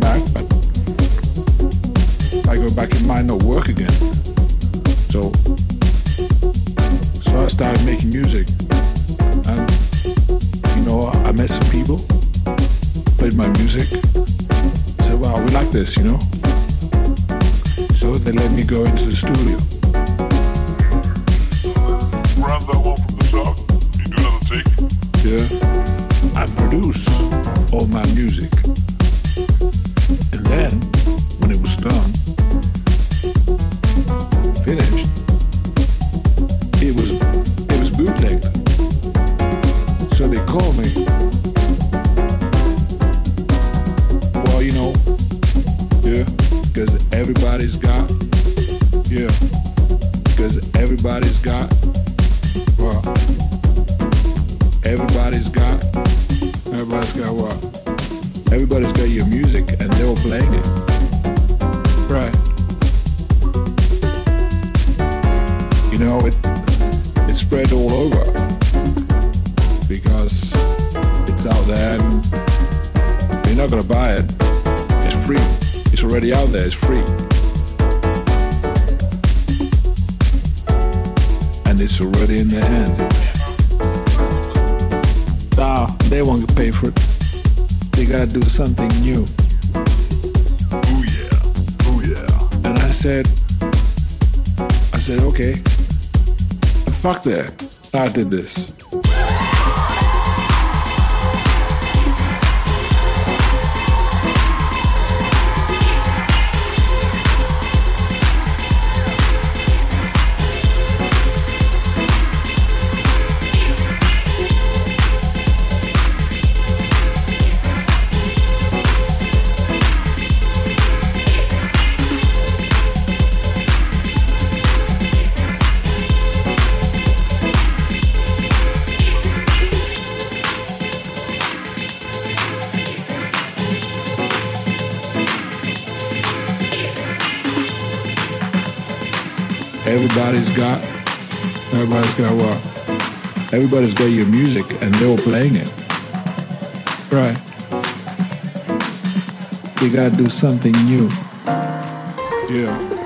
back, but I go back, it might not work again. So, so I started making music, and you know, I met some people, played my music, said, "Wow, we like this," you know. So they let me go into the studio. Grab that one from the top. You do another take. Yeah. I produce all my music. did this. everybody's got everybody's got what? Everybody's got your music and they're all playing it. Right. You gotta do something new. Yeah.